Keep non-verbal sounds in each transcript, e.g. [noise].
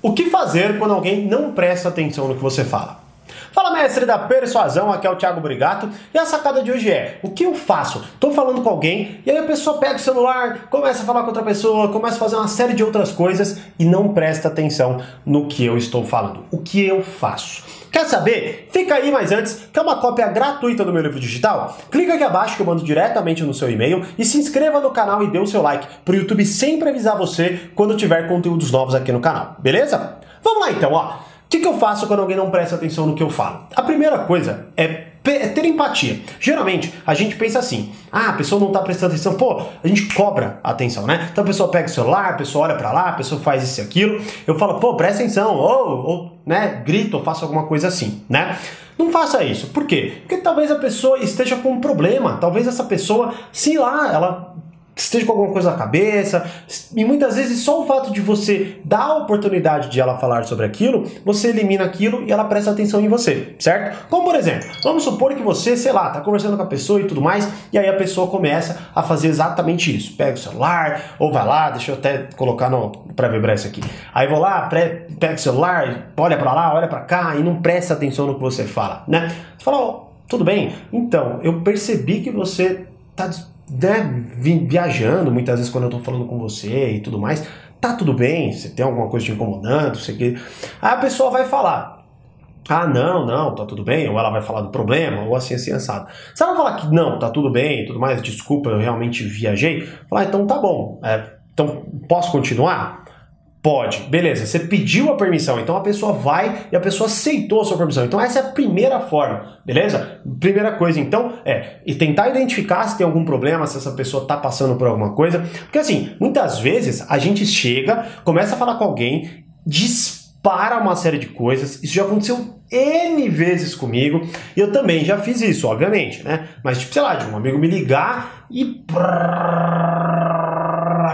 O que fazer quando alguém não presta atenção no que você fala? Fala mestre da persuasão, aqui é o Thiago Brigato e a sacada de hoje é: o que eu faço? Tô falando com alguém e aí a pessoa pega o celular, começa a falar com outra pessoa, começa a fazer uma série de outras coisas e não presta atenção no que eu estou falando. O que eu faço? Quer saber? Fica aí, mas antes, quer uma cópia gratuita do meu livro digital? Clica aqui abaixo que eu mando diretamente no seu e-mail e se inscreva no canal e dê o seu like para o YouTube sempre avisar você quando tiver conteúdos novos aqui no canal, beleza? Vamos lá então, ó. O que, que, eu faço quando alguém não presta atenção no que eu falo? A primeira coisa é, é ter empatia. Geralmente, a gente pensa assim: ah, a pessoa não está prestando atenção, pô, a gente cobra atenção, né? Então a pessoa pega o celular, a pessoa olha para lá, a pessoa faz isso e aquilo. Eu falo, pô, presta atenção, ou, ou né, grito, ou faço alguma coisa assim, né? Não faça isso. Por quê? Porque talvez a pessoa esteja com um problema. Talvez essa pessoa, sei lá, ela esteja com alguma coisa na cabeça, e muitas vezes só o fato de você dar a oportunidade de ela falar sobre aquilo, você elimina aquilo e ela presta atenção em você, certo? Como por exemplo, vamos supor que você, sei lá, tá conversando com a pessoa e tudo mais, e aí a pessoa começa a fazer exatamente isso. Pega o celular, ou vai lá, deixa eu até colocar no para vibrar isso aqui. Aí vou lá, pega o celular, olha para lá, olha para cá e não presta atenção no que você fala, né? Você fala, oh, tudo bem? Então, eu percebi que você tá né, viajando, muitas vezes quando eu tô falando com você e tudo mais, tá tudo bem, você tem alguma coisa te incomodando, sei que. Aí a pessoa vai falar. Ah, não, não, tá tudo bem, ou ela vai falar do problema, ou assim, assim, assado. Se ela falar que não, tá tudo bem tudo mais, desculpa, eu realmente viajei, falar, ah, então tá bom, é, então posso continuar? Pode, beleza, você pediu a permissão, então a pessoa vai e a pessoa aceitou a sua permissão. Então essa é a primeira forma, beleza? Primeira coisa então é e tentar identificar se tem algum problema, se essa pessoa está passando por alguma coisa. Porque assim, muitas vezes a gente chega, começa a falar com alguém, dispara uma série de coisas, isso já aconteceu N vezes comigo, e eu também já fiz isso, obviamente, né? Mas tipo, sei lá, de um amigo me ligar e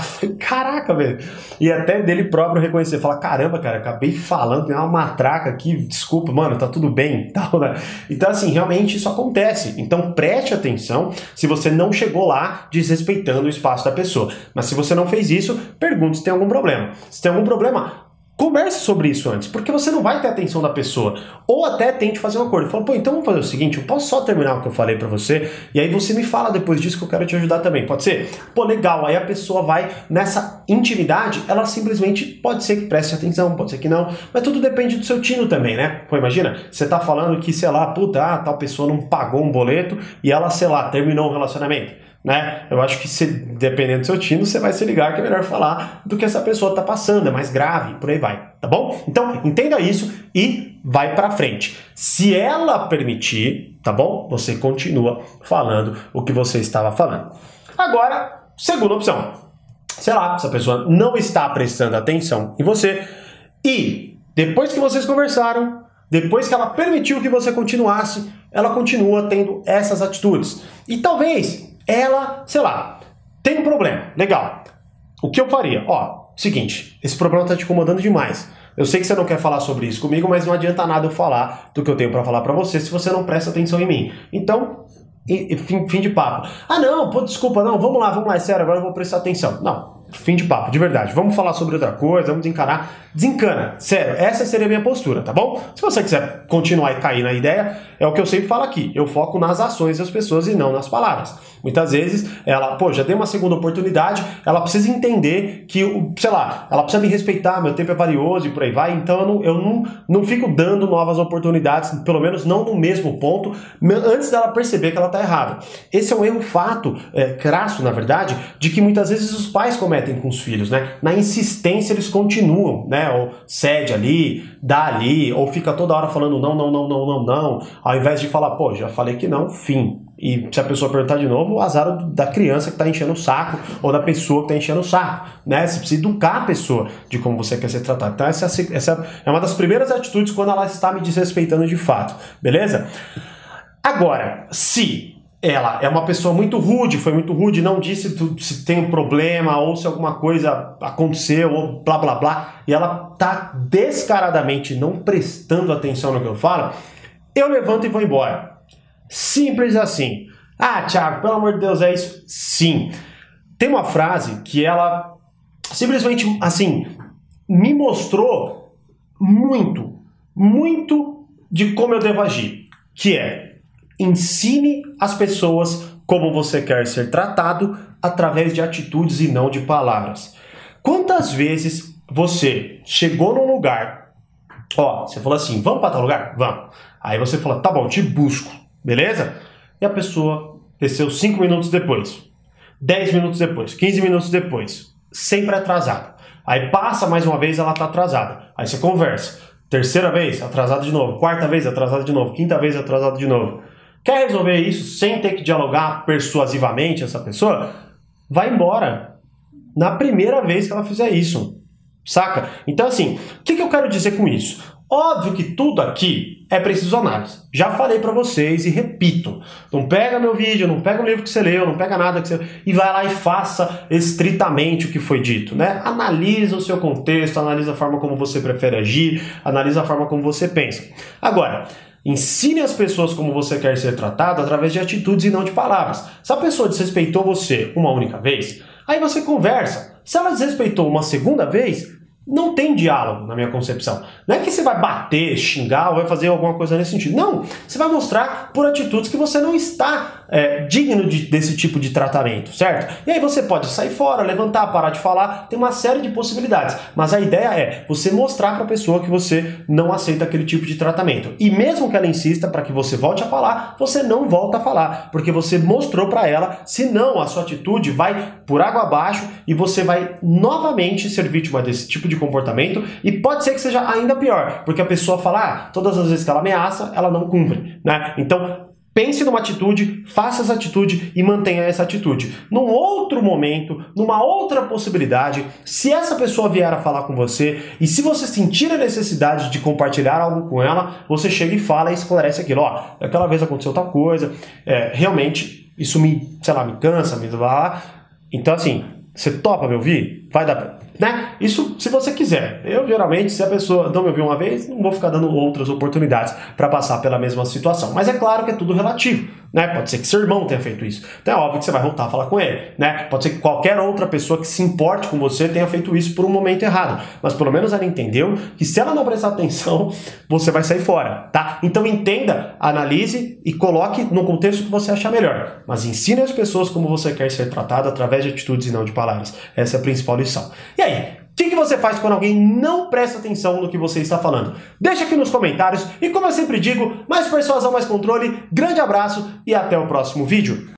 [laughs] caraca, velho. E até dele próprio reconhecer, falar, caramba, cara, acabei falando, tem uma matraca aqui, desculpa, mano, tá tudo bem, [laughs] tal, né? Então, assim, realmente isso acontece. Então, preste atenção se você não chegou lá desrespeitando o espaço da pessoa. Mas se você não fez isso, pergunte se tem algum problema. Se tem algum problema, Converse sobre isso antes, porque você não vai ter atenção da pessoa. Ou até tente fazer um acordo. Fala, pô, então vamos fazer o seguinte, eu posso só terminar o que eu falei para você, e aí você me fala depois disso que eu quero te ajudar também. Pode ser? Pô, legal. Aí a pessoa vai nessa intimidade, ela simplesmente pode ser que preste atenção, pode ser que não, mas tudo depende do seu tino também, né? Pô, imagina, você tá falando que, sei lá, puta, ah, tal pessoa não pagou um boleto e ela, sei lá, terminou um relacionamento né? Eu acho que se, dependendo do seu tino, você vai se ligar que é melhor falar do que essa pessoa está passando, é mais grave, por aí vai, tá bom? Então, entenda isso e vai para frente. Se ela permitir, tá bom? Você continua falando o que você estava falando. Agora, segunda opção. Sei lá, essa pessoa não está prestando atenção em você e depois que vocês conversaram, depois que ela permitiu que você continuasse, ela continua tendo essas atitudes. E talvez ela, sei lá, tem um problema, legal. O que eu faria? Ó, seguinte, esse problema tá te incomodando demais. Eu sei que você não quer falar sobre isso comigo, mas não adianta nada eu falar do que eu tenho para falar para você se você não presta atenção em mim. Então, fim, fim de papo. Ah, não, pô, desculpa, não, vamos lá, vamos lá, é sério, agora eu vou prestar atenção. Não, fim de papo, de verdade. Vamos falar sobre outra coisa, vamos encarar. Desencana, sério, essa seria a minha postura, tá bom? Se você quiser continuar e cair na ideia, é o que eu sempre falo aqui. Eu foco nas ações das pessoas e não nas palavras. Muitas vezes, ela, pô, já dei uma segunda oportunidade, ela precisa entender que, sei lá, ela precisa me respeitar, meu tempo é valioso e por aí vai, então eu não, eu não, não fico dando novas oportunidades, pelo menos não no mesmo ponto, antes dela perceber que ela tá errada. Esse é um erro fato, é, crasso, na verdade, de que muitas vezes os pais cometem com os filhos, né? Na insistência eles continuam, né? Ou cede ali, dá ali, ou fica toda hora falando não, não, não, não, não, não, ao invés de falar, pô, já falei que não, fim. E se a pessoa perguntar de novo, o azar da criança que está enchendo o saco ou da pessoa que está enchendo o saco. Né? Você precisa educar a pessoa de como você quer ser tratado. Então, essa, essa é uma das primeiras atitudes quando ela está me desrespeitando de fato. Beleza? Agora, se ela é uma pessoa muito rude, foi muito rude, não disse se tem um problema ou se alguma coisa aconteceu ou blá blá blá, e ela tá descaradamente não prestando atenção no que eu falo, eu levanto e vou embora. Simples assim. Ah, Thiago, pelo amor de Deus, é isso? Sim. Tem uma frase que ela simplesmente, assim, me mostrou muito, muito de como eu devo agir, que é ensine as pessoas como você quer ser tratado através de atitudes e não de palavras. Quantas vezes você chegou num lugar, ó, você falou assim, vamos para tal lugar? Vamos. Aí você fala, tá bom, te busco, beleza? E a pessoa desceu 5 minutos depois, 10 minutos depois, 15 minutos depois, sempre atrasada. Aí passa mais uma vez, ela tá atrasada. Aí você conversa. Terceira vez, atrasada de novo. Quarta vez, atrasada de novo. Quinta vez, atrasada de novo. Quer resolver isso sem ter que dialogar persuasivamente essa pessoa? Vai embora. Na primeira vez que ela fizer isso. Saca? Então, assim, o que, que eu quero dizer com isso? Óbvio que tudo aqui é preciso análise. Já falei para vocês e repito. Não pega meu vídeo, não pega o livro que você leu, não pega nada que você e vai lá e faça estritamente o que foi dito, né? Analisa o seu contexto, analisa a forma como você prefere agir, analisa a forma como você pensa. Agora, Ensine as pessoas como você quer ser tratado através de atitudes e não de palavras. Se a pessoa desrespeitou você uma única vez, aí você conversa. Se ela desrespeitou uma segunda vez, não tem diálogo na minha concepção. Não é que você vai bater, xingar ou vai fazer alguma coisa nesse sentido. Não, você vai mostrar por atitudes que você não está é, digno de, desse tipo de tratamento, certo? E aí você pode sair fora, levantar, parar de falar, tem uma série de possibilidades. Mas a ideia é você mostrar para a pessoa que você não aceita aquele tipo de tratamento. E mesmo que ela insista para que você volte a falar, você não volta a falar, porque você mostrou para ela, senão a sua atitude vai por água abaixo e você vai novamente ser vítima desse tipo de de comportamento e pode ser que seja ainda pior, porque a pessoa fala, ah, todas as vezes que ela ameaça, ela não cumpre, né? Então, pense numa atitude, faça essa atitude e mantenha essa atitude. Num outro momento, numa outra possibilidade, se essa pessoa vier a falar com você e se você sentir a necessidade de compartilhar algo com ela, você chega e fala e esclarece aquilo. Ó, aquela vez aconteceu tal coisa, é, realmente isso me, sei lá, me cansa, me dá. Então, assim, você topa me ouvir? Vai dar. Né? Isso se você quiser. Eu geralmente, se a pessoa não me ouvir uma vez, não vou ficar dando outras oportunidades para passar pela mesma situação. Mas é claro que é tudo relativo. Né? Pode ser que seu irmão tenha feito isso. Então é óbvio que você vai voltar a falar com ele. Né? Pode ser que qualquer outra pessoa que se importe com você tenha feito isso por um momento errado. Mas pelo menos ela entendeu que se ela não prestar atenção, [laughs] você vai sair fora. Tá? Então entenda, analise e coloque no contexto que você achar melhor. Mas ensine as pessoas como você quer ser tratado através de atitudes e não de palavras. Essa é a principal lição. E aí, o que, que, você faz quando alguém não presta atenção no que você está falando? Deixa aqui nos comentários e como eu sempre digo, mais persuasão, mais controle, grande abraço e até o próximo vídeo.